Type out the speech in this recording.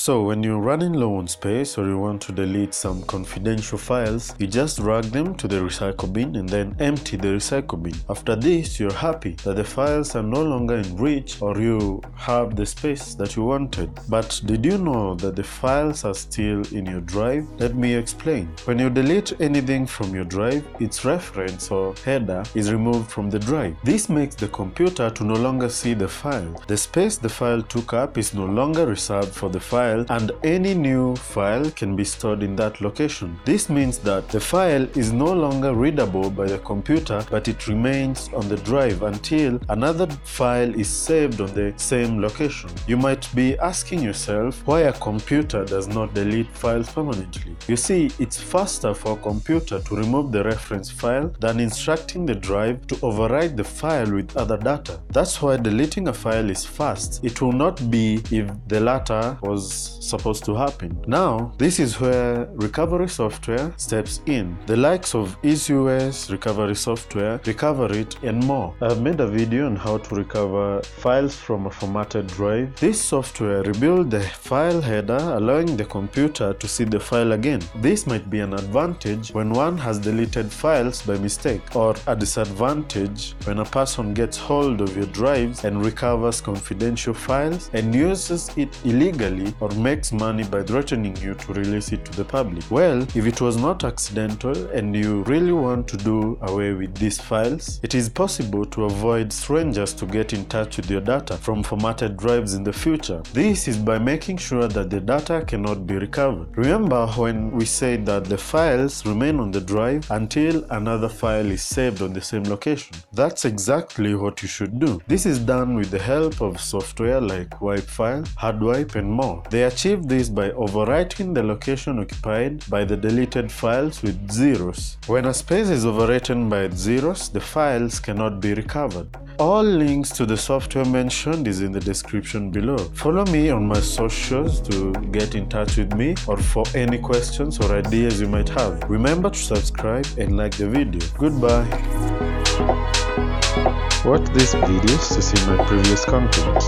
So when you're running low on space or you want to delete some confidential files, you just drag them to the recycle bin and then empty the recycle bin. After this, you're happy that the files are no longer in reach or you have the space that you wanted. But did you know that the files are still in your drive? Let me explain. When you delete anything from your drive, its reference or header is removed from the drive. This makes the computer to no longer see the file. The space the file took up is no longer reserved for the file and any new file can be stored in that location. This means that the file is no longer readable by the computer but it remains on the drive until another file is saved on the same location. You might be asking yourself why a computer does not delete files permanently. You see, it's faster for a computer to remove the reference file than instructing the drive to override the file with other data. That's why deleting a file is fast. It will not be if the latter was supposed to happen. Now, this is where recovery software steps in. The likes of EaseUS, recovery software, Recoverit, and more. I've made a video on how to recover files from a formatted drive. This software rebuilds the file header, allowing the computer to see the file again. This might be an advantage when one has deleted files by mistake, or a disadvantage when a person gets hold of your drives and recovers confidential files and uses it illegally or makes money by threatening you to release it to the public. Well, if it was not accidental and you really want to do away with these files, it is possible to avoid strangers to get in touch with your data from formatted drives in the future. This is by making sure that the data cannot be recovered. Remember when we said that the files remain on the drive until another file is saved on the same location? That's exactly what you should do. This is done with the help of software like WipeFile, HardWipe, and more. They achieve this by overwriting the location occupied by the deleted files with zeros. When a space is overwritten by zeros, the files cannot be recovered. All links to the software mentioned is in the description below. Follow me on my socials to get in touch with me or for any questions or ideas you might have. Remember to subscribe and like the video. Goodbye. Watch these videos to see my previous content.